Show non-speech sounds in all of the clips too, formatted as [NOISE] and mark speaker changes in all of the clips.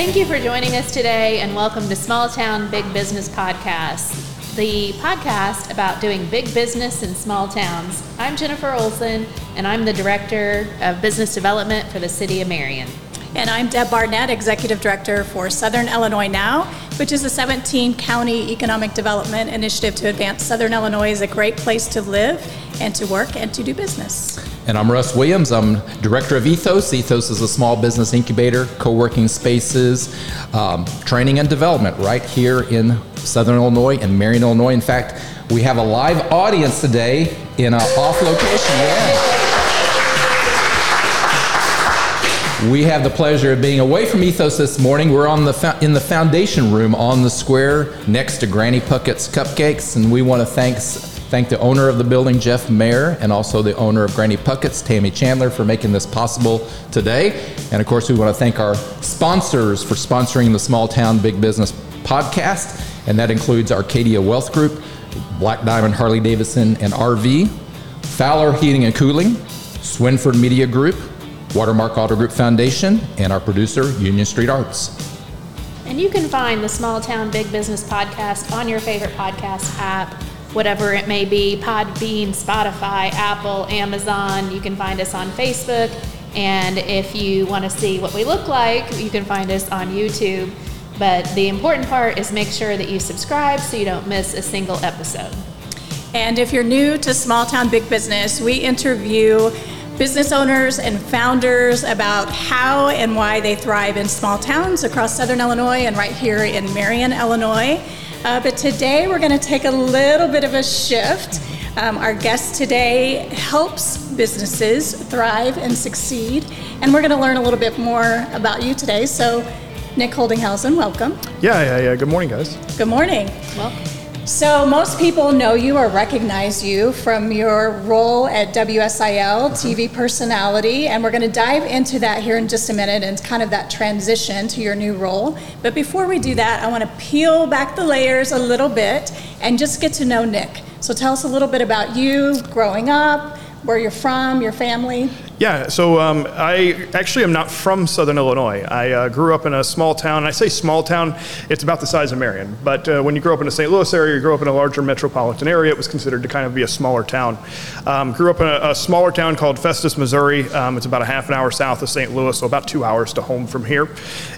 Speaker 1: Thank you for joining us today and welcome to Small Town Big Business Podcast, the podcast about doing big business in small towns. I'm Jennifer Olson and I'm the Director of Business Development for the City of Marion.
Speaker 2: And I'm Deb Barnett, Executive Director for Southern Illinois Now, which is a 17 county economic development initiative to advance Southern Illinois as a great place to live and to work and to do business.
Speaker 3: And I'm Russ Williams. I'm Director of Ethos. Ethos is a small business incubator, co working spaces, um, training and development right here in Southern Illinois and Marion, Illinois. In fact, we have a live audience today in an off location. Yeah. We have the pleasure of being away from Ethos this morning. We're on the in the foundation room on the square next to Granny Puckett's Cupcakes, and we want to thank thank the owner of the building, Jeff Mayer, and also the owner of Granny Puckett's, Tammy Chandler, for making this possible today. And of course, we want to thank our sponsors for sponsoring the Small Town Big Business podcast, and that includes Arcadia Wealth Group, Black Diamond Harley Davidson and RV, Fowler Heating and Cooling, Swinford Media Group, Watermark Auto Group Foundation, and our producer, Union Street Arts.
Speaker 1: And you can find the Small Town Big Business podcast on your favorite podcast app, whatever it may be Podbean, Spotify, Apple, Amazon. You can find us on Facebook. And if you want to see what we look like, you can find us on YouTube. But the important part is make sure that you subscribe so you don't miss a single episode.
Speaker 2: And if you're new to Small Town Big Business, we interview business owners and founders about how and why they thrive in small towns across southern Illinois and right here in Marion, Illinois. Uh, but today we're going to take a little bit of a shift. Um, our guest today helps businesses thrive and succeed, and we're going to learn a little bit more about you today. So, Nick Holdinghausen, welcome.
Speaker 4: Yeah, yeah, yeah. Good morning, guys.
Speaker 2: Good morning.
Speaker 1: Welcome.
Speaker 2: So, most people know you or recognize you from your role at WSIL, uh-huh. TV personality, and we're going to dive into that here in just a minute and kind of that transition to your new role. But before we do that, I want to peel back the layers a little bit and just get to know Nick. So, tell us a little bit about you growing up, where you're from, your family.
Speaker 4: Yeah, so um, I actually am not from Southern Illinois. I uh, grew up in a small town. I say small town, it's about the size of Marion. But uh, when you grow up in the St. Louis area, you grow up in a larger metropolitan area, it was considered to kind of be a smaller town. Um, grew up in a, a, smaller town called Festus, Missouri. Um, it's about a half an hour south of St. Louis, so about two hours to home from here.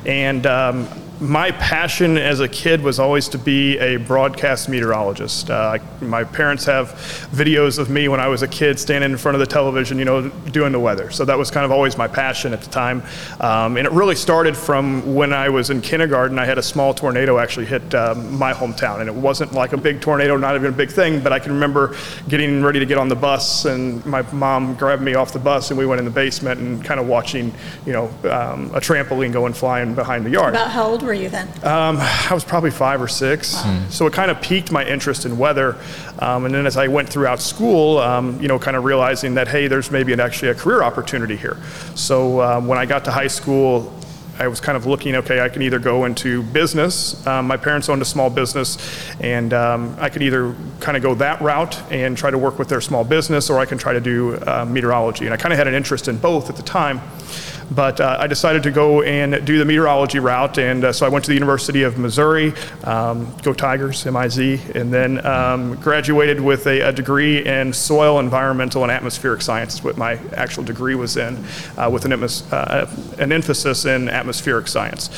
Speaker 4: And um, my passion as a kid was always to be a broadcast meteorologist. Uh, my parents have videos of me when I was a kid standing in front of the television, you know, doing the weather. So that was kind of always my passion at the time. Um, and it really started from when I was in kindergarten. I had a small tornado actually hit um, my hometown. And it wasn't like a big tornado, not even a big thing, but I can remember getting ready to get on the bus and my mom grabbed me off the bus and we went in the basement and kind of watching, you know, um, a trampoline going flying behind the yard.
Speaker 2: About how old were you then?
Speaker 4: Um, I was probably five or six. Wow. So it kind of piqued my interest in weather. Um, and then as I went throughout school, um, you know, kind of realizing that, hey, there's maybe an, actually a career opportunity here. So um, when I got to high school, I was kind of looking, okay, I can either go into business. Um, my parents owned a small business, and um, I could either kind of go that route and try to work with their small business, or I can try to do uh, meteorology. And I kind of had an interest in both at the time. But uh, I decided to go and do the meteorology route, and uh, so I went to the University of Missouri, um, go Tigers, M-I-Z, and then um, graduated with a, a, degree in soil, environmental, and atmospheric science. What my actual degree was in, uh, with an, uh, an emphasis in atmospheric science.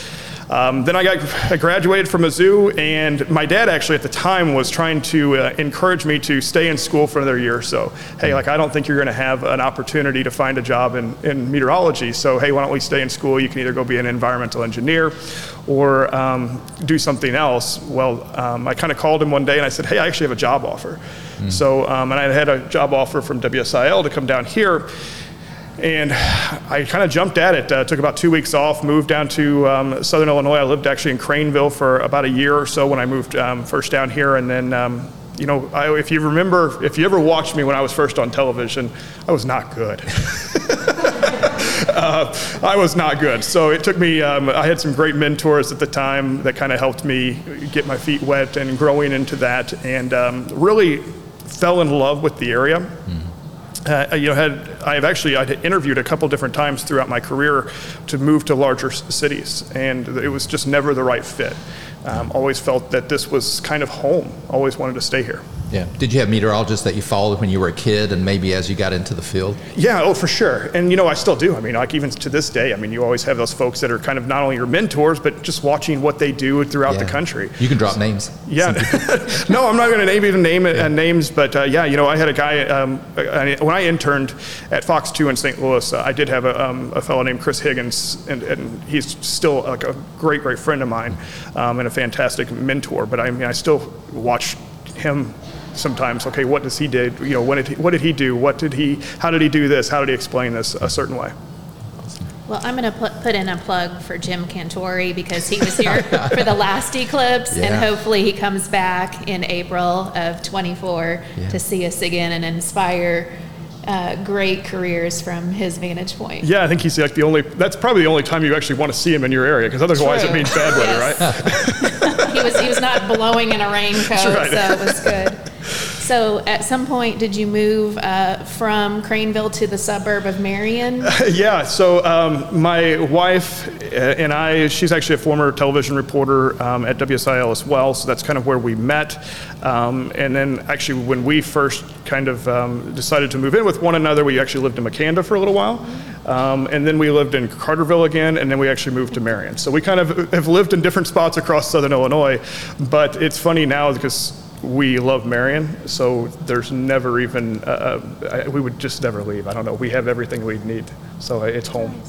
Speaker 4: Um, then I got I graduated from Mizzou, and my dad actually at the time was trying to uh, encourage me to stay in school for another year. So, hey, like I don't think you're going to have an opportunity to find a job in, in meteorology. So, hey, why don't we stay in school? You can either go be an environmental engineer or um, do something else. Well, um, I kind of called him one day and I said, hey, I actually have a job offer. Mm. So, um, and I had a job offer from WSIL to come down here. And I kind of jumped at it. Uh, took about two weeks off, moved down to um, Southern Illinois. I lived actually in Crainville for about a year or so when I moved um, first down here. And then, um, you know, I, if you remember, if you ever watched me when I was first on television, I was not good. [LAUGHS] uh, I was not good. So it took me, um, I had some great mentors at the time that kind of helped me get my feet wet and growing into that and um, really fell in love with the area. Mm uh, you know, had I've actually I'd interviewed a couple different times throughout my career to move to larger cities, and it was just never the right fit. Um, always felt that this was kind of home. Always wanted to stay here.
Speaker 3: Yeah. Did you have meteorologists that you followed when you were a kid and maybe as you got into the field?
Speaker 4: Yeah, oh, for sure. And, you know, I still do. I mean, like, even to this day, I mean, you always have those folks that are kind of not only your mentors, but just watching what they do throughout the country.
Speaker 3: You can drop names.
Speaker 4: Yeah. [LAUGHS] no, I'm not going to name even name uh, names, but uh, yeah, you know, I had a guy um, when I interned at Fox 2 in St. Louis. Uh, I did have a, um, a fellow named Chris Higgins, and, and he's still like a great, great friend of mine um, and a fantastic mentor. But I mean, I still watch him sometimes. Okay, what does he did? You know, what did he, what did he do? What did he? How did he do this? How did he explain this a certain way?
Speaker 1: Well, I'm going to put, put in a plug for Jim Cantore because he was here for the last eclipse, and hopefully he comes back in April of 24
Speaker 3: Yeah.
Speaker 1: to see us again and inspire uh, great careers from his vantage point.
Speaker 4: Yeah, I think he's like the only. That's probably the only time you actually want to see him in your area, because otherwise it
Speaker 1: True.
Speaker 4: means bad weather, right? [LAUGHS]
Speaker 1: he was he was not blowing in a raincoat,
Speaker 4: right.
Speaker 1: so it was good. So, at some point, did you move uh, from Crainville to the suburb of Marion? [LAUGHS]
Speaker 4: Yeah, so um, my wife uh, and I, she's actually a former television reporter um, at WSIL as well, so that's kind of where we met. Um, and then actually, when we first kind of um, decided to move in with one another, we actually lived in Makanda for a little while. Um, and then we lived in Carterville again, and then we actually moved to Marion. So we kind of have lived in different spots across southern Illinois, but it's funny now because we love Marion, so there's never even, uh, uh, we would just never leave. I don't know. We have everything we need, so it's home.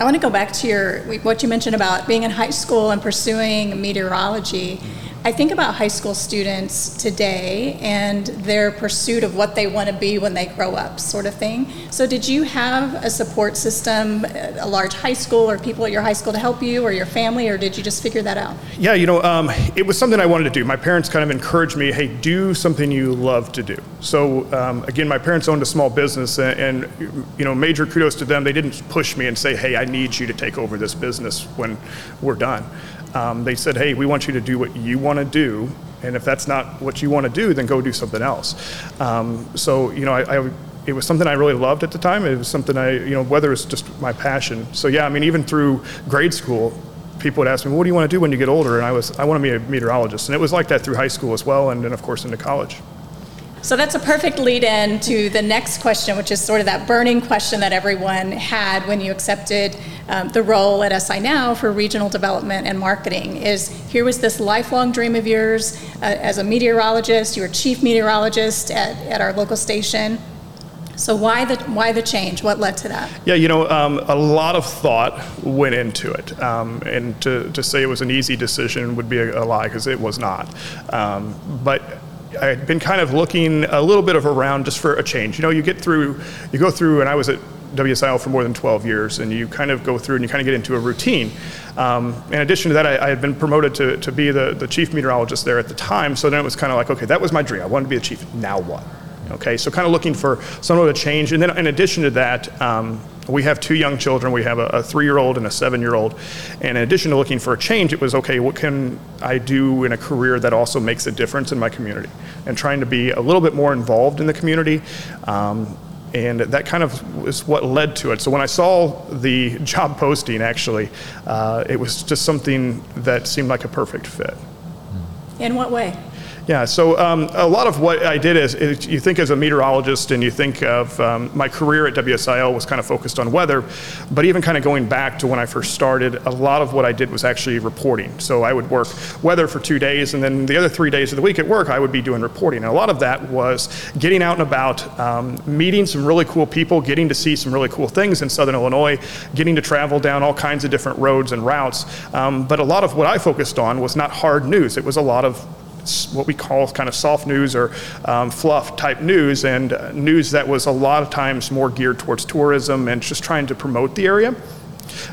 Speaker 2: I want to go back to your what you mentioned about being in high school and pursuing meteorology. I think about high school students today and their pursuit of what they want to be when they grow up, sort of thing. So, did you have a support system, a large high school, or people at your high school to help you, or your family, or did you just figure that out?
Speaker 4: Yeah, you know, um, it was something I wanted to do. My parents kind of encouraged me, hey, do something you love to do. So, um, again, my parents owned a small business, and, and, you know, major kudos to them. They didn't push me and say, hey, I need you to take over this business when we're done. Um, they said, hey, we want you to do what you want to do, and if that's not what you want to do, then go do something else. Um, so, you know, I, I it was something I really loved at the time. It was something I, you know, weather is just my passion. So yeah, I mean, even through grade school, people would ask me, "What do you want to do when you get older?" And I was, I want to be a meteorologist, and it was like that through high school as well, and then of course into college.
Speaker 2: So that's a perfect lead in to the next question, which is sort of that burning question that everyone had when you accepted um, the role at SI Now for regional development and marketing. Is here was this lifelong dream of yours uh, as a meteorologist. You were chief meteorologist at, at our local station. So why the why the change? What led to that?
Speaker 4: Yeah, you know, um, a lot of thought went into it, um, and to, to say it was an easy decision would be a, a lie because it was not. Um, but I had been kind of looking a little bit of around just for a change. You know, you get through, you go through, and I was at WSIL for more than 12 years, and you kind of go through and you kind of get into a routine. Um, in addition to that, I, I had been promoted to, to be the, the chief meteorologist there at the time, so then it was kind of like, okay, that was my dream. I wanted to be the chief. Now what? Okay, so kind of looking for some of change. And then in addition to that, um, we have two young children. We have a, a three year old and a seven year old. And in addition to looking for a change, it was okay, what can I do in a career that also makes a difference in my community? And trying to be a little bit more involved in the community. Um, and that kind of is what led to it. So when I saw the [LAUGHS] job posting, actually, uh, it was just something that seemed like a perfect fit.
Speaker 2: In what way?
Speaker 4: Yeah, so um, a lot of what I did is, is you think as a meteorologist and you think of um, my career at WSIL was kind of focused on weather, but even kind of going back to when I first started, a lot of what I did was actually reporting. So I would work weather for two days, and then the other three days of the week at work, I would be doing reporting. And a lot of that was getting out and about, um, meeting some really cool people, getting to see some really cool things in Southern Illinois, getting to travel down all kinds of different roads and routes. Um, but a lot of what I focused on was not hard news, it was a lot of what we call kind of soft news or um, fluff type news, and uh, news that was a lot of times more geared towards tourism and just trying to promote the area.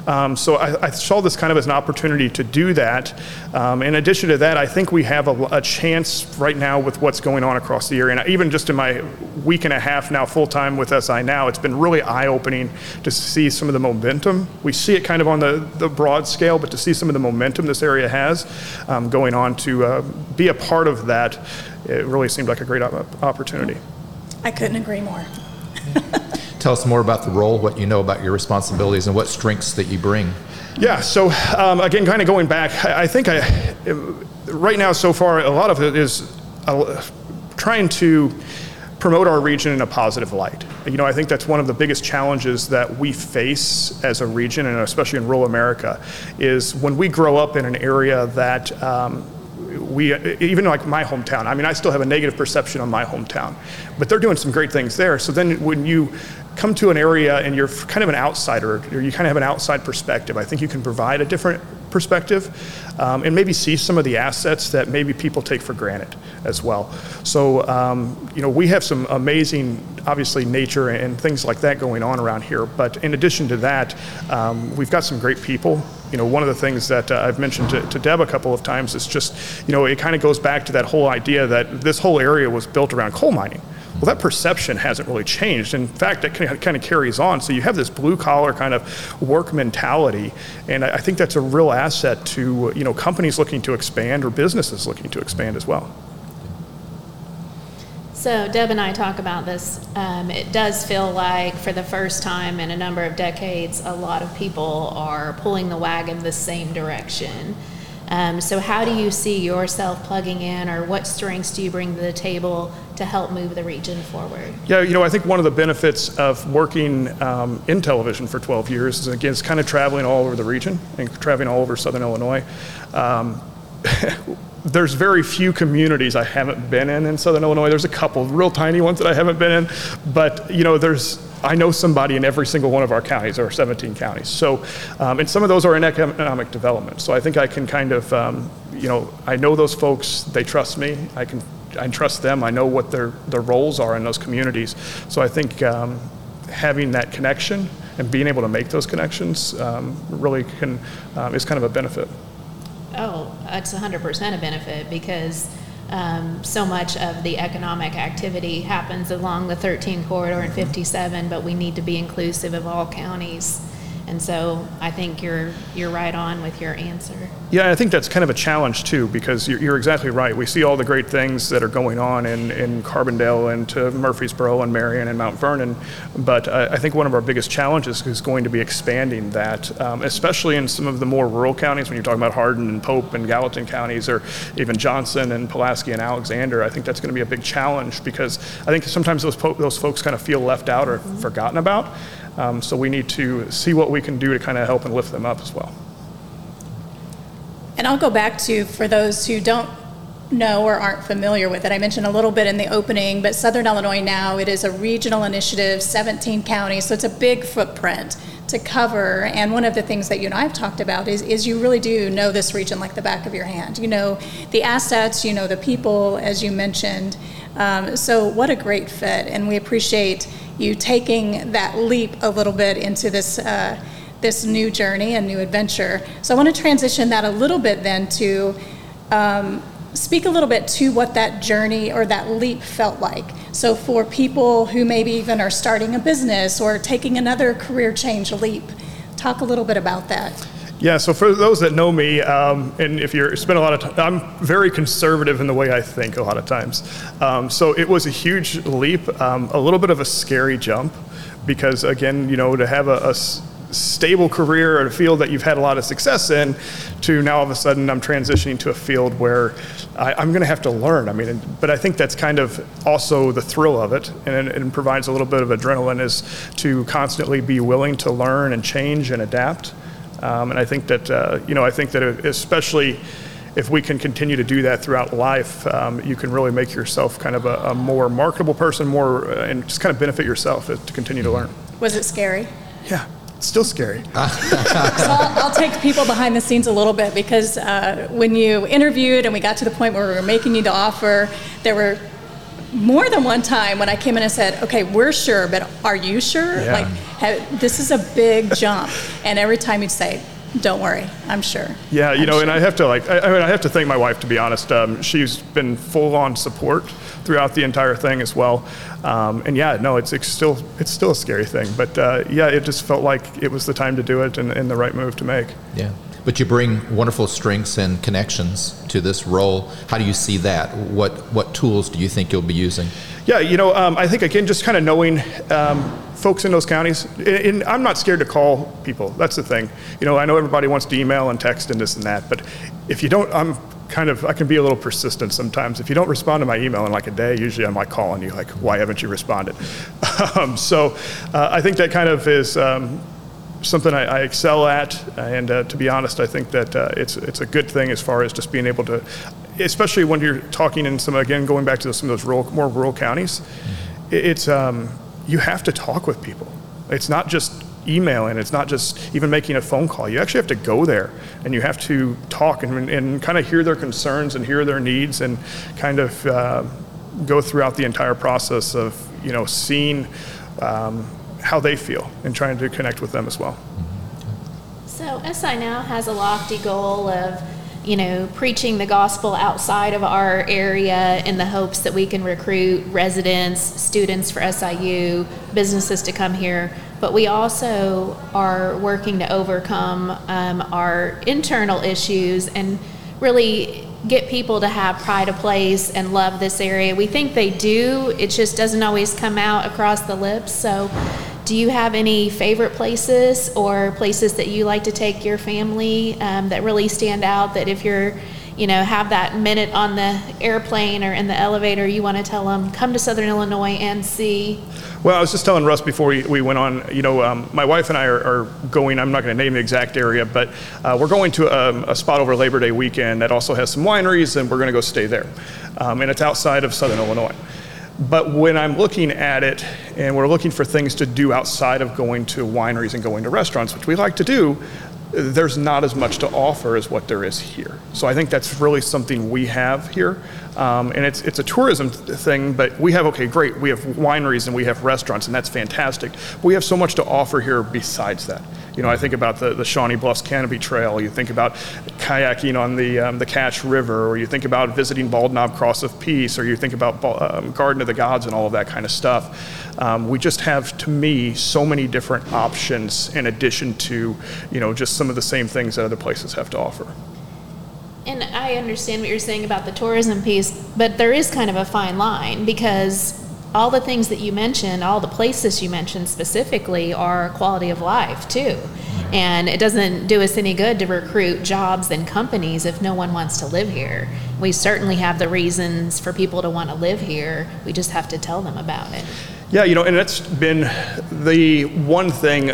Speaker 4: Um, so I, I, saw this kind of as an opportunity to do that. Um, in addition to that, I think we have a, a, chance right now with what's going on across the area. And even just in my week and a half now, full time with SI now, it's been really eye opening to see some of the momentum. We see it kind of on the, the broad scale, but to see some of the momentum this area has um, going on to uh, be a part of that, it really seemed like a great op- opportunity.
Speaker 2: I couldn't agree more. [LAUGHS]
Speaker 3: Tell us more about the role, what you know about your responsibilities, and what strengths that you bring.
Speaker 4: Yeah, so um, again, kind of going back, I, I think I, right now so far, a lot of it is uh, trying to promote our region in a positive light. You know, I think that's one of the biggest challenges that we face as a region, and especially in rural America, is when we grow up in an area that um, we even like my hometown. I mean, I still have a negative perception on my hometown, but they're doing some great things there. So then when you come to an area and you're kind of an outsider, or you kind of have an outside perspective, I think you can provide a different perspective um, and maybe see some of the assets that maybe people take for granted as well. So, um, you know, we have some amazing, obviously, nature and things like that going on around here. But in addition to that, um, we've got some great people. You know, one of the things that uh, I've mentioned to, to Deb a couple of times is just, you know, it kind of goes back to that whole idea that this whole area was built around coal mining. Well, that perception hasn't really changed. In fact, it kind of carries on. So you have this blue collar kind of work mentality, and I think that's a real asset to you know companies looking to expand or businesses looking to expand as well.
Speaker 1: So Deb and I talk about this. Um, it does feel like, for the first time in a number of decades, a lot of people are pulling the wagon the same direction. Um, so, how do you see yourself plugging in, or what strengths do you bring to the table to help move the region forward?
Speaker 4: Yeah, you know, I think one of the benefits of working um, in television for 12 years is, again, it's kind of traveling all over the region and traveling all over Southern Illinois. Um, [LAUGHS] there's very few communities I haven't been in in Southern Illinois. There's a couple real tiny ones that I haven't been in, but you know, there's I know somebody in every single one of our counties, or 17 counties. So, um, and some of those are in economic development. So I think I can kind of, um, you know, I know those folks. They trust me. I can, I trust them. I know what their their roles are in those communities. So I think um, having that connection and being able to make those connections um, really can um, is kind of a benefit.
Speaker 1: Oh, it's 100% a benefit because um, so much of the economic activity happens along the 13 corridor and 57, but we need to be inclusive of all counties. And so I think you're you're right on with your answer.
Speaker 4: Yeah, I think that's kind of a challenge too, because you're, you're exactly right. We see all the great things that are going on in, in Carbondale and to Murphysboro and Marion and Mount Vernon, but I, I think one of our biggest challenges is going to be expanding that, um, especially in some of the more rural counties. When you're talking about Hardin and Pope and Gallatin counties, or even Johnson and Pulaski and Alexander, I think that's going to be a big challenge because I think sometimes those po- those folks kind of feel left out or forgotten about. Um, so we need to see what we can do to kind of help and lift them up as well.
Speaker 2: And I'll go back to, for those who don't know or aren't familiar with it, I mentioned a little bit in the opening, but Southern Illinois now, it is a regional initiative, 17 counties, so it's a big footprint to cover. And one of the things that you and I have talked about is, is you really do know this region like the back of your hand. You know the assets, you know the people, as you mentioned. Um, so, what a great fit, and we appreciate you taking that leap a little bit into this uh, this new journey and new adventure. So I want to transition that a little bit then to um, speak a little bit to what that journey or that leap felt like. So for people who maybe even are starting a business or taking another career change leap, talk a little bit about that.
Speaker 4: Yeah, so for those that know me, um, and if you're spend a lot of time, I'm very conservative in the way I think a lot of times. Um, so it was a huge leap, um, a little bit of a scary jump, because again, you know, to have a, a stable career or a field that you've had a lot of success in, to now all of a sudden I'm transitioning to a field where I, am going to have to learn. I mean, but I think that's kind of also the thrill of it, and it, it provides a little bit of adrenaline is to constantly be willing to learn and change and adapt. Um, and I think that, uh, you know, I think that especially if we can continue to do that throughout life, um, you can really make yourself kind of a, a more marketable person, more, uh, and just kind of benefit yourself to continue to learn.
Speaker 2: Was it scary?
Speaker 4: Yeah. Still scary. [LAUGHS] so
Speaker 2: I'll, I'll, take people behind the scenes a little bit because uh, when you interviewed and we got to the point where we were making you the offer, there were more than one time when I came in and said, "Okay, we're sure, but are you sure?" Yeah. Like, have, this is a big jump, and every time you'd say, "Don't worry, I'm sure."
Speaker 4: Yeah, you
Speaker 2: I'm
Speaker 4: know,
Speaker 2: sure.
Speaker 4: and I have to like, I, I, mean, I have to thank my wife to be honest. Um, she's been full on support throughout the entire thing as well. Um, and yeah, no, it's, it's, still it's still a scary thing, but uh, yeah, it just felt like it was the time to do it and, and the right move to make.
Speaker 3: Yeah. but you bring wonderful strengths and connections to this role. How do you see that? What what tools do you think you'll be using?
Speaker 4: Yeah, you know, um, I think again, just kind of knowing um, folks in those counties, and, I'm not scared to call people. That's the thing. You know, I know everybody wants to email and text and this and that, but if you don't, I'm kind of, I can be a little persistent sometimes. If you don't respond to my email in like a day, usually I'm like calling you, like, why haven't you responded? [LAUGHS] um, so uh, I think that kind of is. Um, something I, I, excel at, and uh, to be honest, I think that uh, it's it's a good thing as far as just being able to, especially when you're talking in some again going back to some of those rural, more rural counties, it's um, you have to talk with people. It's not just emailing. It's not just even making a phone call. You actually have to go there and you have to talk and, and kind of hear their concerns and hear their needs and kind of uh, go throughout the entire process of you know seeing um, how they feel and trying to connect with them as well.
Speaker 1: So SI now has a lofty goal of you know, preaching the gospel outside of our area in the hopes that we can recruit residents, students for SIU, businesses to come here. But we also are working to overcome um, our internal issues and really get people to have pride of place and love this area. We think they do, it just doesn't always come out across the lips. So do you have any favorite places or places that you like to take your family um, that really stand out that if you're you know have that minute on the airplane or in the elevator you want to tell them come to southern illinois and see
Speaker 4: well i was just telling russ before we, we went on you know um, my wife and i are, are going i'm not going to name the exact area but uh, we're going to a, um, a, spot over labor day weekend that also has some wineries and we're going to go stay there um, and it's outside of southern illinois but when I'm looking at it and we're looking for things to do outside of going to wineries and going to restaurants, which we like to do, there's not as much to offer as what there is here. So I think that's really something we have here. Um, and it's, it's a tourism thing, but we have, okay, great, we have wineries and we have restaurants, and that's fantastic. We have so much to offer here besides that. You know, I think about the, the Shawnee Bluffs Canopy Trail, you think about kayaking on the, um, the Cache River, or you think about visiting Bald Knob Cross of Peace, or you think about um, Garden of the Gods and all of that kind of stuff. Um, we just have, to me, so many different options in addition to, you know, just some of the same things that other places have to offer.
Speaker 1: And I understand what you're saying about the tourism piece, but there is kind of a fine line because all the things that you mentioned, all the places you mentioned specifically are quality of life too. And it doesn't do us any good to recruit jobs and companies if no one wants to live here. We certainly have the reasons for people to want to live here. We just have to tell them about it.
Speaker 4: Yeah, you know, and that's been the one thing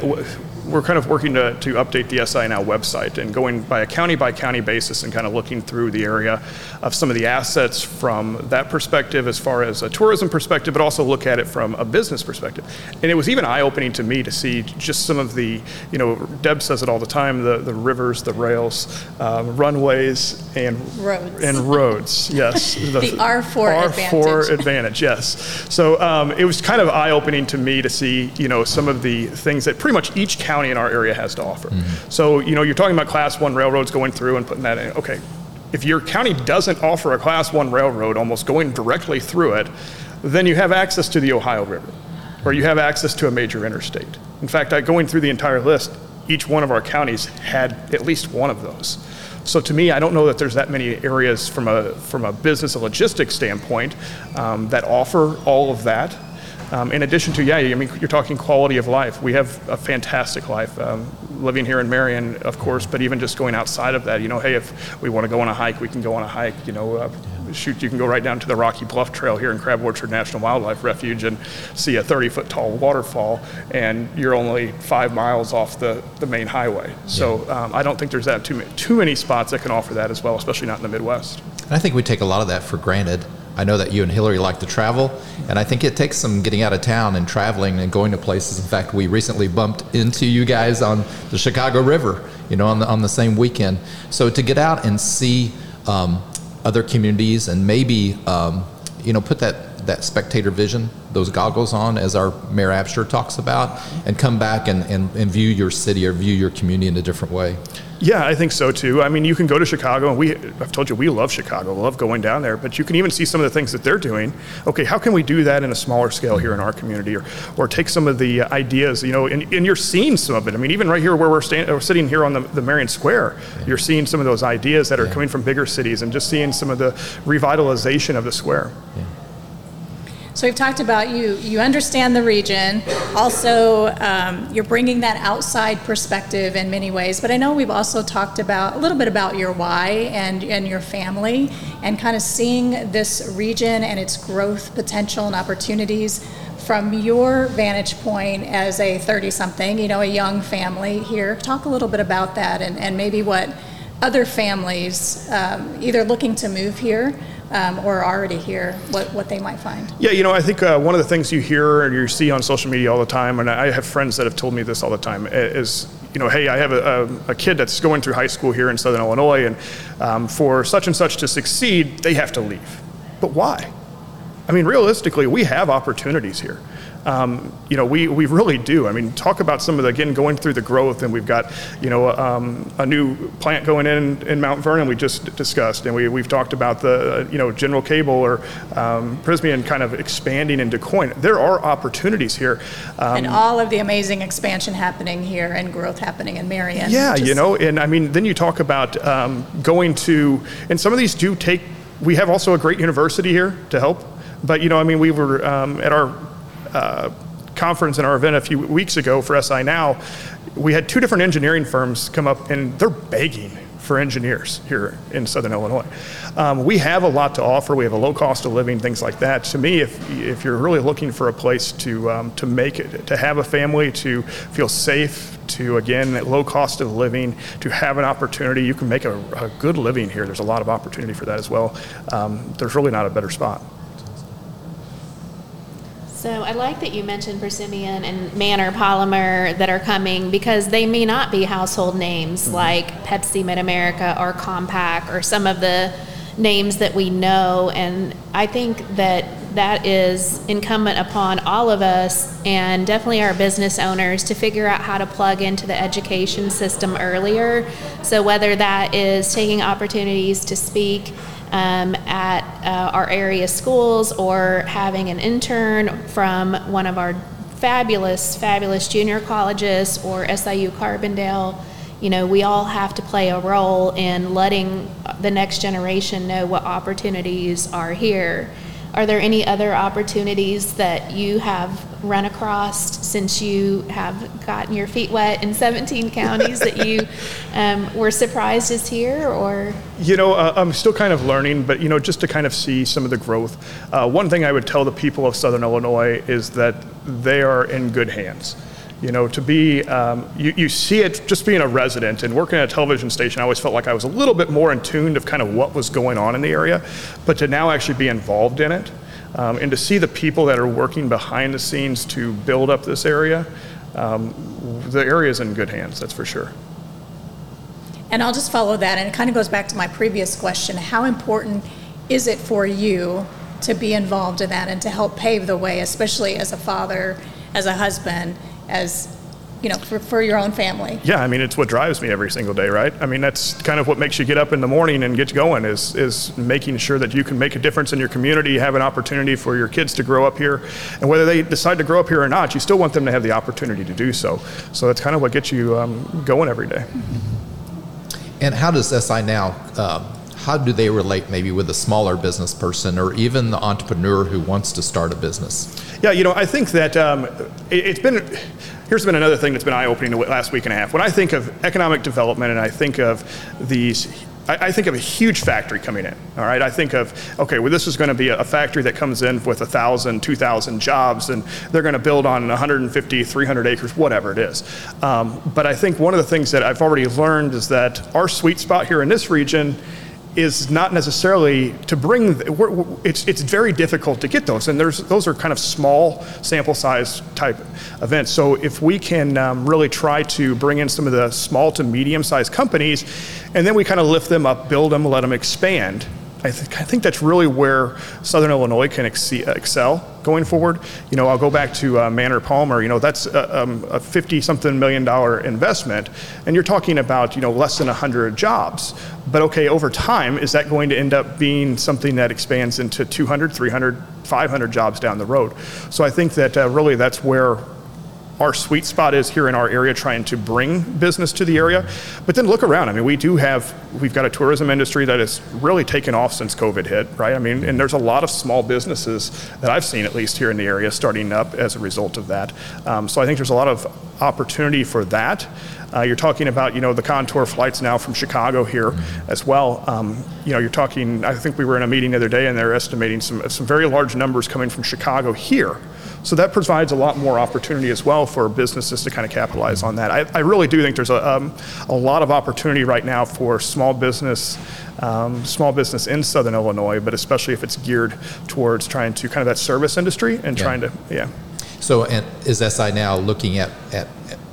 Speaker 4: we're kind of working to, to update the SI Now website and going by a county by county basis and kind of looking through the area of some of the assets from that perspective as far as a tourism perspective, but also look at it from a business perspective. And it was even eye opening to me to see just some of the, you know, Deb says it all the time the, the rivers, the rails, um, runways, and
Speaker 2: roads.
Speaker 4: And roads, yes. [LAUGHS]
Speaker 2: The, the R4
Speaker 4: R4 advantage. advantage, yes. So um, it was kind of eye opening to me to see, you know, some of the things that pretty much each county county in our area has to offer. Mm-hmm. So, you know, you're talking about class one railroads going through and putting that in. Okay, if your county doesn't offer a class one railroad almost going directly through it, then you have access to the Ohio River or you have access to a major interstate. In fact, going through the entire list, each one of our counties had at least one of those. So to me, I don't know that there's that many areas from a from a business and logistics standpoint um, that offer all of that. Um, in addition to, yeah, I mean, you're talking quality of life. We have a fantastic life um, living here in Marion, of course, but even just going outside of that, you know, hey, if we want to go on a hike, we can go on a hike. You know, uh, shoot, you can go right down to the Rocky Bluff Trail here in Crab Orchard National Wildlife Refuge and see a 30 foot tall waterfall, and you're only five miles off the, the main highway. So um, I don't think there's that too, too many spots that can offer that as well, especially not in the Midwest.
Speaker 3: And I think we take a lot of that for granted. I know that you and Hillary like to travel, and I think it takes some getting out of town and traveling and going to places. In fact, we recently bumped into you guys on the Chicago River, you know, on the, on the same weekend. So to get out and see um, other communities and maybe, um, you know, put that that spectator vision, those goggles on, as our Mayor Absher talks about, and come back and, and, and view your city or view your community in a different way?
Speaker 4: Yeah, I think so too. I mean, you can go to Chicago, and we, I've told you, we love Chicago, love going down there, but you can even see some of the things that they're doing. Okay, how can we do that in a smaller scale here in our community? Or, or take some of the ideas, you know, and, and you're seeing some of it. I mean, even right here where we're, stand, we're sitting here on the, the Marion Square, you're seeing some of those ideas that are coming from bigger cities and just seeing some of the revitalization of the square.
Speaker 2: So we've talked about you, you understand the region. Also, um, you're bringing that outside perspective in many ways. But I know we've also talked about a little bit about your why and, and your family and kind of seeing this region and its growth potential and opportunities from your vantage point as a 30 something, you know, a young family here. Talk a little bit about that and, and maybe what other families, um, either looking to move here um, or already here, what, what they might find.
Speaker 4: Yeah, you know, I think uh, one of the things you hear and you see on social media all the time, and I have friends that have told me this all the time, is, you know, hey, I have a, a, a kid that's going through high school here in Southern Illinois, and um, for such and such to succeed, they have to leave. But why? I mean, realistically, we have opportunities here. Um, you know, we, we really do. I mean, talk about some of the, again, going through the growth, and we've got, you know, um, a new plant going in in Mount Vernon we just discussed, and we, we've talked about the, you know, General Cable or um, Prysmian kind of expanding in coin. There are opportunities here. Um,
Speaker 2: And all of the amazing expansion happening here and growth happening in Marion.
Speaker 4: Yeah, you know, and I mean, then you talk about um, going to, and some of these do take. We have also a great university here to help, but you know, I mean, we were um, at our uh, conference and our event a few weeks ago for SI Now. We had two different engineering firms come up, and they're begging for engineers here in Southern Illinois. Um, we have a lot to offer. We have a low cost of living, things like that. To me, if if you're really looking for a place to um, to make it, to have a family, to feel safe, to again at low cost of living, to have an opportunity, you can make a, a good living here. There's a lot of opportunity for that as well. Um, there's really not a better spot.
Speaker 1: So I like that you mentioned Prysmian and Manor Polymer that are coming because they may not be household names like Pepsi Mid America or Compaq or some of the names that we know. And I think that that is incumbent upon all of us and definitely our business owners to figure out how to plug into the education system earlier. So whether that is taking opportunities to speak um, at uh, our area schools or having an intern from one of our fabulous, fabulous junior colleges or SIU Carbondale. You know, we all have to play a role in letting the next generation know what opportunities are here. Are there any other opportunities that you have run across since you have gotten your feet wet in 17 [LAUGHS] counties that you um, were surprised is here or?
Speaker 4: You know, uh, I'm still kind of learning, but you know, just to kind of see some of the growth. Uh, one thing I would tell the people of Southern Illinois is that they are in good hands. You know, to be, um, you, you see it just being a resident and working at a television station, I always felt like I was a little bit more in tune of kind of what was going on in the area. But to now actually be involved in it um, and to see the people that are working behind the scenes to build up this area, um, the area is in good hands, that's for sure.
Speaker 2: And I'll just follow that, and it kind of goes back to my previous question. How important is it for you to be involved in that and to help pave the way, especially as a father, as a husband, as, you know, for, for your own family?
Speaker 4: Yeah, I mean, it's what drives me every single day, right? I mean, that's kind of what makes you get up in the morning and get going is, is making sure that you can make a difference in your community, have an opportunity for your kids to grow up here. And whether they decide to grow up here or not, you still want them to have the opportunity to do so. So that's kind of what gets you um, going every day.
Speaker 3: And how does SI Now, um, how do they relate maybe with a smaller business person or even the entrepreneur who wants to start a business?
Speaker 4: Yeah, you know, I think that um, it, it's been. Here's been another thing that's been eye-opening the last week and a half. When I think of economic development and I think of these, I, think of a huge factory coming in. All right, I think of okay, well, this is going to be a, factory that comes in with a thousand, two thousand jobs, and they're going to build on 150, 300 acres, whatever it is. Um, but I think one of the things that I've already learned is that our sweet spot here in this region is not necessarily to bring it's it's very difficult to get those and there's those are kind of small sample size type events. So if we can um, really try to bring in some of the small to medium sized companies and then we kind of lift them up build them let them expand I, th- I think that's really where Southern Illinois can ex- excel going forward. You know, I'll go back to uh, Manor Palmer. You know, that's a, um, a 50 something million dollar investment, and you're talking about you know less than 100 jobs. But okay, over time, is that going to end up being something that expands into 200, 300, 500 jobs down the road? So I think that uh, really that's where our sweet spot is here in our area trying to bring business to the area. But then look around. I mean, we do have, we've got a tourism industry that has really taken off since COVID hit, right? I mean, and there's a lot of small businesses that I've seen, at least here in the area, starting up as a result of that. Um, so I think there's a lot of opportunity for that. Uh, you're talking about, you know, the contour flights now from Chicago here as well. Um, you know, you're talking, I think we were in a meeting the other day and they're estimating some, some very large numbers coming from Chicago here. So that provides a lot more opportunity as well for businesses to kind of capitalize on that. I, I really do think there's a, um, a lot of opportunity right now for small business, um, small business in Southern Illinois, but especially if it's geared towards trying to kind of that service industry and
Speaker 3: Yeah.
Speaker 4: trying to, yeah.
Speaker 3: So, and is SI now looking at, at,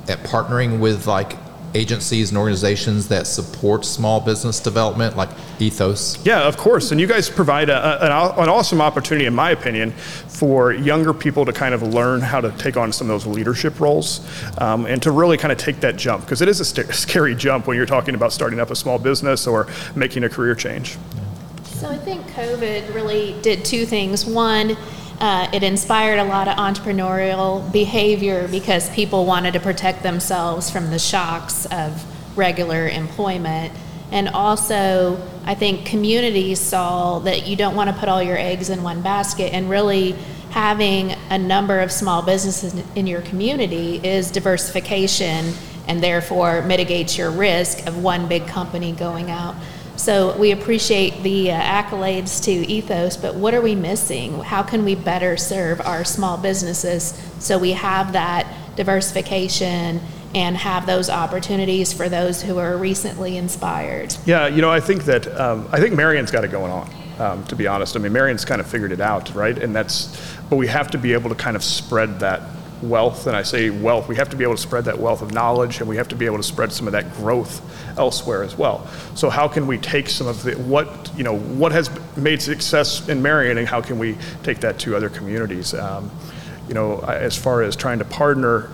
Speaker 3: at partnering with like agencies and organizations that support small business development, like Ethos?
Speaker 4: Yeah, of course. And you guys provide a, a- an, an awesome opportunity, in my opinion, for younger people to kind of learn how to take on some of those leadership roles um, and to really kind of take that jump. Because it is a st- [LAUGHS] scary jump when you're talking about starting up a small business or making a career change.
Speaker 1: So I think COVID really did two things. One, uh, it inspired a lot of entrepreneurial behavior because people wanted to protect themselves from the shocks of regular employment. And also, I think communities saw that you don't want to put all your eggs in one basket and really having a number of small businesses in your community is diversification and therefore mitigates your risk of one big company going out. So we appreciate the uh, accolades to Ethos, but what are we missing? How can we better serve our small businesses so we have that diversification and have those opportunities for those who are recently inspired?
Speaker 4: Yeah, you know, I think that um, I think Marion's got it going on. Um, to be honest, I mean, Marion's kind of figured it out, right? And that's, but we have to be able to kind of spread that wealth. And I say wealth, we have to be able to spread that wealth of knowledge, and we have to be able to spread some of that growth elsewhere as well. So how can we take some of the what you know what has made success in Marion, and how can we take that to other communities? Um, you know, as far as trying to partner,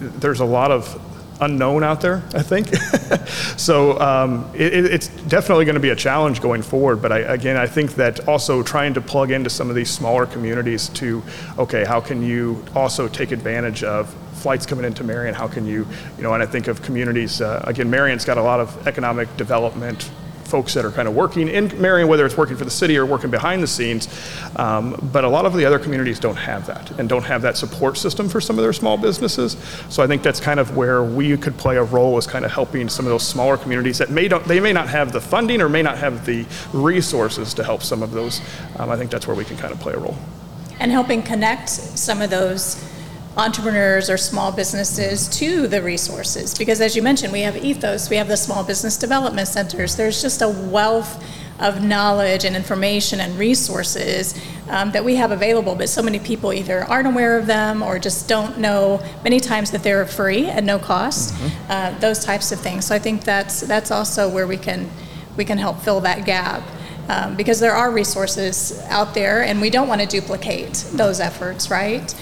Speaker 4: there's a lot of unknown out there, I think. [LAUGHS] so um, it, it- it's definitely going to be a challenge going forward. But I, again, I think that also trying to plug into some of these smaller communities to, okay, how can you also take advantage of flights coming into Marion? How can you, you know, and I think of communities, uh, again, Marion's got a lot of economic development folks that are kind of working in Marion, whether it's working for the city or working behind the scenes. Um, but a lot of the other communities don't have that and don't have that support system for some of their small businesses. So I think that's kind of where we could play a role as kind of helping some of those smaller communities that may don't, they may not have the funding or may not have the resources to help some of those. Um, I think that's where we can kind of play a role.
Speaker 2: and helping connect some of those entrepreneurs or small businesses to the resources. Because as you mentioned, we have Ethos, we have the small business development centers. There's just a wealth of knowledge and information and resources um, that we have available, but so many people either aren't aware of them or just don't know many times that they're free at no cost. Uh, those types of things. So I think that's that's also where we can we can help fill that gap um, because there are resources out there, and we don't want to duplicate those efforts, right?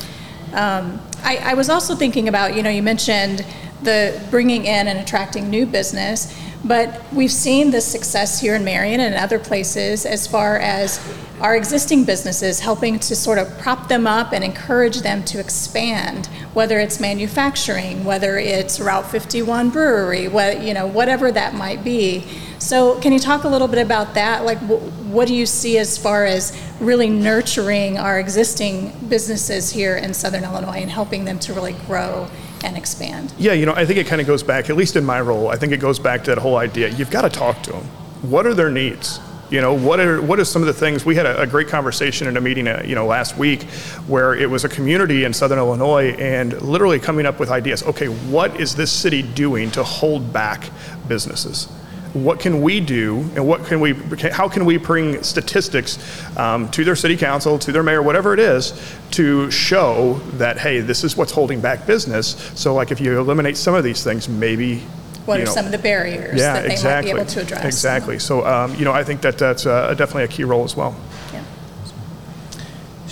Speaker 2: Um, I, I was also thinking about, you know, you mentioned the bringing in and attracting new business, but we've seen the success here in Marion and other places as far as our existing businesses helping to sort of prop them up and encourage them to expand, whether it's manufacturing, whether it's Route 51 brewery, what, you know, whatever that might be. So, can you talk a little bit about that? Like, wh- what do you see as far as really nurturing our existing businesses here in Southern Illinois and helping them to really grow and expand?
Speaker 4: Yeah, you know, I think it kind of goes back, at least in my role, I think it goes back to that whole idea. You've got to talk to them. What are their needs? You know, what are what are some of the things? We had a, a great conversation in a meeting, uh, you know, last week, where it was a community in Southern Illinois, and literally coming up with ideas. Okay, what is this city doing to hold back businesses? What can we do, and what can we? How can we bring statistics um, to their city council, to their mayor, whatever it is, to show that hey, this is what's holding back business. So, like, if you eliminate some of these things, maybe
Speaker 2: what are
Speaker 4: know,
Speaker 2: some of the barriers
Speaker 4: yeah,
Speaker 2: that they
Speaker 4: exactly,
Speaker 2: might be able to address.
Speaker 4: Exactly. So, um, you know, I think that that's uh, definitely a key role as well.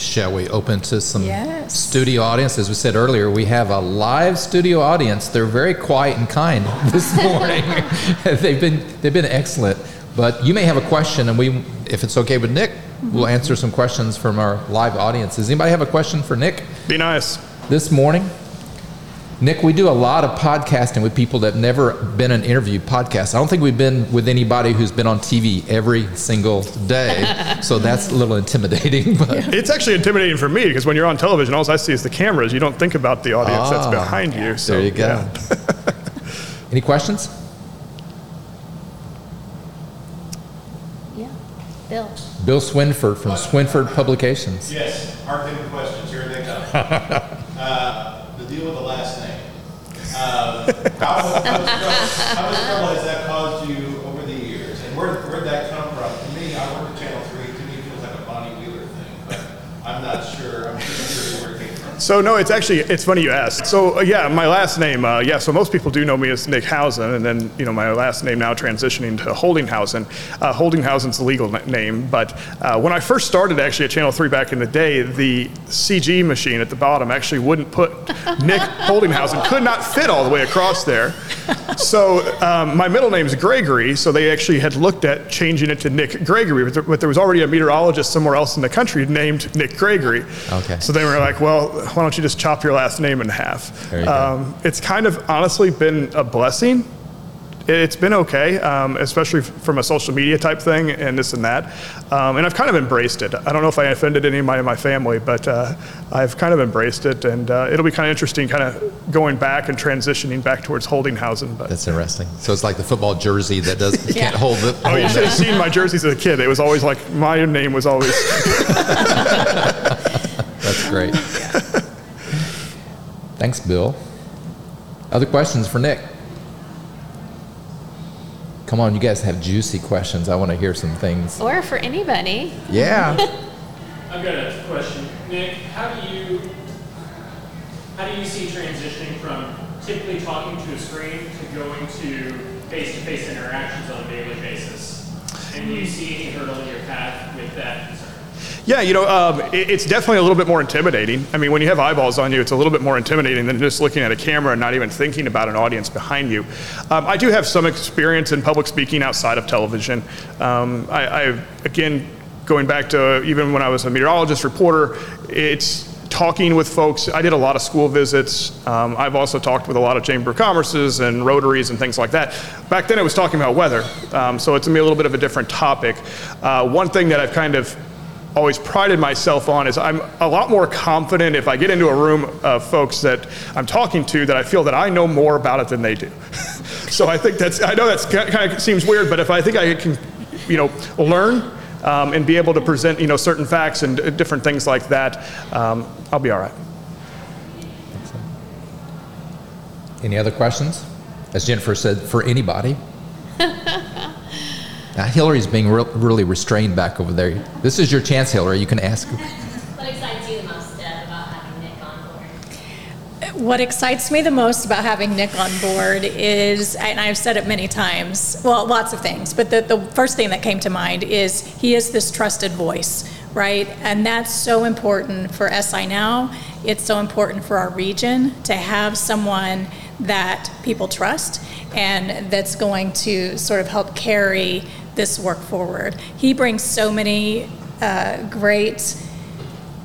Speaker 2: Yeah.
Speaker 3: Shall we open to some
Speaker 2: Yes.
Speaker 3: studio audience? As we said earlier, we have a live studio audience. They're very quiet and kind [LAUGHS] this [LAUGHS] morning. they've been they've been excellent. But you may have a question, and we, if it's okay with Nick, we'll mm-hmm. answer some questions from our live audience. Does anybody have a question for Nick
Speaker 4: Be nice.
Speaker 3: this morning? Nick, we do a lot of podcasting with people that have never been an interview podcast. I don't think we've been with anybody who's been on TV every single day, [LAUGHS] so that's a little intimidating. [LAUGHS] But
Speaker 4: It's actually intimidating for me because when you're on television, all I see is the cameras. You don't think about the audience that's
Speaker 3: Ah,
Speaker 4: behind you. So,
Speaker 3: there you go.
Speaker 4: yeah. [LAUGHS]
Speaker 3: Any questions?
Speaker 1: Yeah. Bill.
Speaker 3: Bill Swinford from Swinford Publications.
Speaker 5: Yes, hard hitting questions here they come. uh, the deal with the last name. Uh, how, much, how much trouble has that caused you over the years? And where where'd that come from? To me, I work at Channel 3. To me, it feels like a Bonnie Wheeler thing, but I'm not sure. I'm just curious where it came from.
Speaker 4: So no, it's actually it's funny you asked. So uh, yeah, my last name, uh, yeah. So most people do know me as Nick Hausen, and then you know my last name now transitioning to Holdinghausen. Uh, Holdinghausen's the legal na- name, but uh, when I first started actually at Channel 3 back in the day, the CG machine at the bottom actually wouldn't put [LAUGHS] Nick Holdinghausen, could not fit all the way across there. So um, my middle name's Gregory, so they actually had looked at changing it to Nick Gregory, but there, but there was already a meteorologist somewhere else in the country named Nick Gregory.
Speaker 3: Okay.
Speaker 4: So they were like, well, why don't you just chop your last name in half?
Speaker 3: There you go.
Speaker 4: Um, it's kind of honestly been a blessing. It's been okay, um, especially f- from a social media type thing and this and that. Um, and I've kind of embraced it. I don't know if I offended anybody in my family, but uh, I've kind of embraced it. And uh, it'll be kind of interesting kind of going back and transitioning back towards Holdinghausen. But
Speaker 3: That's interesting. So it's like the football jersey that does [LAUGHS] you can't hold the.
Speaker 4: Oh, you should have seen my jerseys as a kid. It was always like, my name was always. [LAUGHS]
Speaker 3: That's great. Thanks, Bill. Other questions for Nick? Come on, you guys have juicy questions. I want to hear some things.
Speaker 1: Or for anybody.
Speaker 3: Yeah. [LAUGHS]
Speaker 6: I've got a question. Nick, how do you how do you see transitioning from typically talking to a screen to going to face-to-face interactions on a daily basis? And do you see any hurdle in your path with that concern?
Speaker 4: Yeah, you know, um, it, it's definitely a little bit more intimidating. I mean, when you have eyeballs on you, it's a little bit more intimidating than just looking at a camera and not even thinking about an audience behind you. Um, I do have some experience in public speaking outside of television. Um, I, I, again, going back to even when I was a meteorologist reporter, it's talking with folks. I did a lot of school visits. Um, I've also talked with a lot of Chamber of Commerces and Rotaries and things like that. Back then, it was talking about weather, um, so it's gonna be a little bit of a different topic. Uh, one thing that I've kind of always prided myself on is I'm a lot more confident if I get into a room of folks that I'm talking to that I feel that I know more about it than they do. [LAUGHS] so I think that's I know that's kind of seems weird, but if I think I can, you know, learn um, and be able to present you know certain facts and uh, different things like that, um, I'll be all right.
Speaker 3: Any other questions? As Jennifer said, for anybody. [LAUGHS] now, Hillary's being re- really restrained back over there. This is your chance, Hillary. You can ask.
Speaker 7: What excites you the most, Deb, about having Nick on board?
Speaker 2: What excites me the most about having Nick on board is, and I've said it many times, well, lots of things, but the, the first thing that came to mind is he is this trusted voice, right? And that's so important for SI Now. It's so important for our region to have someone that people trust and that's going to sort of help carry this work forward. He brings so many uh, great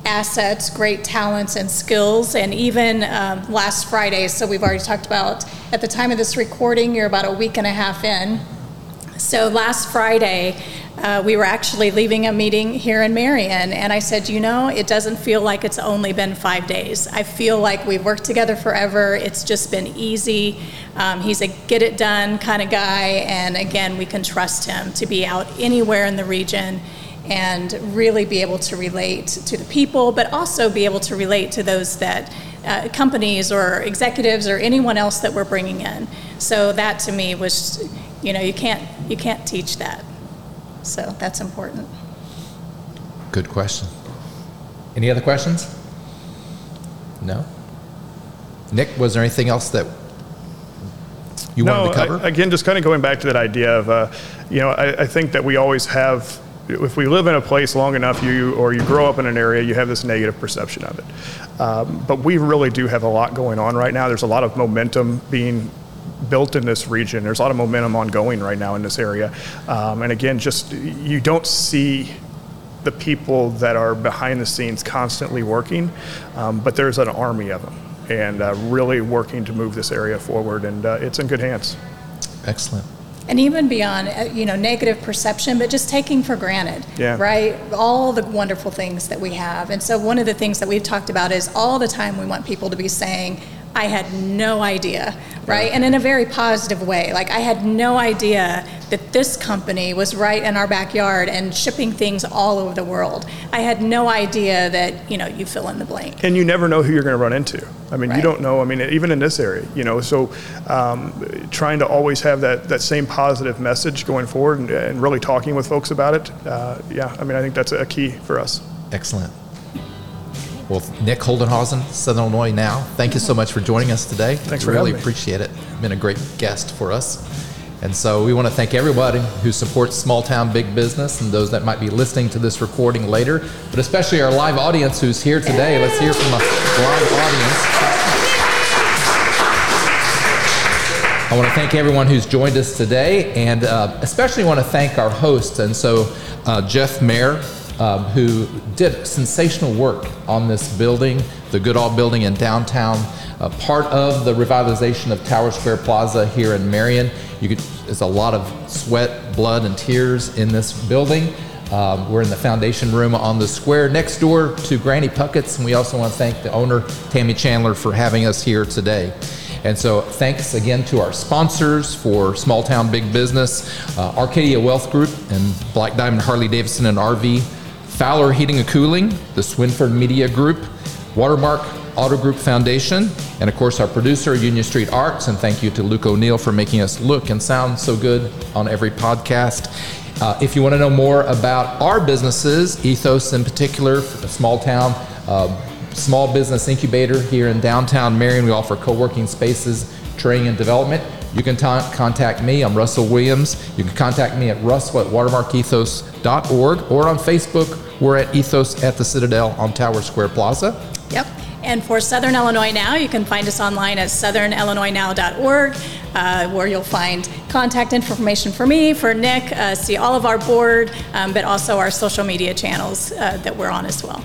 Speaker 2: assets, great talents and skills. And even um, last Friday, so we've already talked about, at the time of this recording, you're about a week and a half in. So last Friday, uh, we were actually leaving a meeting here in Marion, and I said, you know, it doesn't feel like it's only been five days. I feel like we've worked together forever. It's just been easy. Um, he's a get it done kind of guy, and again, we can trust him to be out anywhere in the region and really be able to relate to the people, but also be able to relate to those that uh, companies or executives or anyone else that we're bringing in. So that to me was, you know, you can't you can't teach that. So that's important.
Speaker 3: Good question. Any other questions? No? Nick, was there anything else that you
Speaker 4: no,
Speaker 3: wanted to cover?
Speaker 4: I- again, just kind of going back to that idea of, uh, you know, I, I think that we always have, if we live in a place long enough, you or you grow up in an area, you have this negative perception of it. Um, but we really do have a lot going on right now. There's a lot of momentum being built in this region. There's a lot of momentum ongoing right now in this area. Um, and again, just you don't see the people that are behind the scenes constantly working, um, but there's an army of them and uh, really working to move this area forward. And uh, it's in good hands.
Speaker 3: Excellent.
Speaker 2: And even beyond, uh, you know, negative perception, but just taking for granted,
Speaker 4: Yeah.
Speaker 2: right? All the wonderful things that we have. And so one of the things that we've talked about is all the time we want people to be saying, I had no idea, right? And in a very positive way. Like, I had no idea that this company was right in our backyard and shipping things all over the world. I had no idea that, you know, you fill in the blank.
Speaker 4: And you never know who you're going to run into. I mean, you don't know. I mean, even in this area, you know. So, um, trying to always have that, that same positive message going forward and, and really talking with folks about it. Uh, yeah, I mean, I think that's a key for us.
Speaker 3: Excellent. Well, Nick Holdinghausen, Southern Illinois Now, thank you so much for joining us today.
Speaker 4: Thanks for
Speaker 3: Really
Speaker 4: having me.
Speaker 3: appreciate it. Been a great guest for us. And so we want to thank everybody who supports small town big business and those that might be listening to this recording later, but especially our live audience who's here today. Let's hear from the live audience. I want to thank everyone who's joined us today, and uh, especially want to thank our hosts. And so, uh, Jeff Mayer, um, who did sensational work on this building, the Goodall Building in downtown, uh, part of the revitalization of Tower Square Plaza here in Marion. You could, there's a lot of sweat, blood, and tears in this building. Um, we're in the foundation room on the square next door to Granny Puckett's, and we also want to thank the owner, Tammy Chandler, for having us here today. And so, thanks again to our sponsors for Small Town Big Business, uh, Arcadia Wealth Group, and Black Diamond Harley Davidson and RV, Fowler Heating and Cooling, the Swinford Media Group, Watermark Auto Group Foundation, and of course our producer, Union Street Arts. And thank you to Luke O'Neill for making us look and sound so good on every podcast. Uh, if you want to know more about our businesses, Ethos in particular, a small town, uh, small business incubator here in downtown Marion, we offer co working spaces, training, and development. You can ta- contact me. I'm Russell Williams. You can contact me at russell at watermarkethos.org or on Facebook. We're at Ethos at the Citadel on Tower Square Plaza.
Speaker 2: Yep. And for Southern Illinois Now, you can find us online at southernillinoisnow.org, uh, where you'll find contact information for me, for Nick, uh, see all of our board, um, but also our social media channels uh, that we're on as well.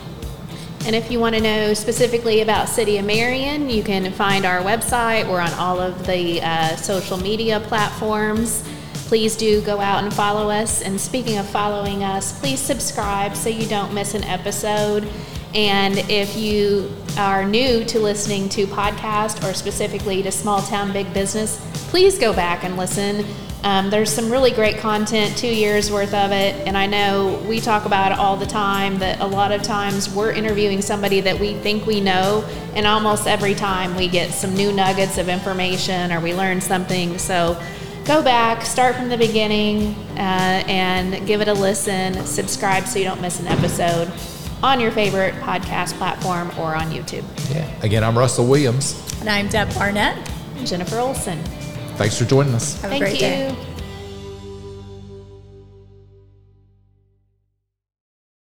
Speaker 1: And if you want to know specifically about City of Marion, you can find our website. We're on all of the uh, social media platforms. Please do go out and follow us. And speaking of following us, please subscribe so you don't miss an episode. And if you are new to listening to podcast or specifically to small town big business, please go back and listen. Um, there's some really great content, two years worth of it, and I know we talk about it all the time. That a lot of times we're interviewing somebody that we think we know, and almost every time we get some new nuggets of information or we learn something. So go back, start from the beginning, uh, and give it a listen. Subscribe so you don't miss an episode on your favorite podcast platform or on YouTube.
Speaker 3: Yeah. Again, I'm Russell Williams.
Speaker 2: And I'm Deb Barnett.
Speaker 1: Jennifer Olson.
Speaker 3: Thanks for joining us.
Speaker 2: Have a
Speaker 1: Thank
Speaker 2: great day.
Speaker 1: you.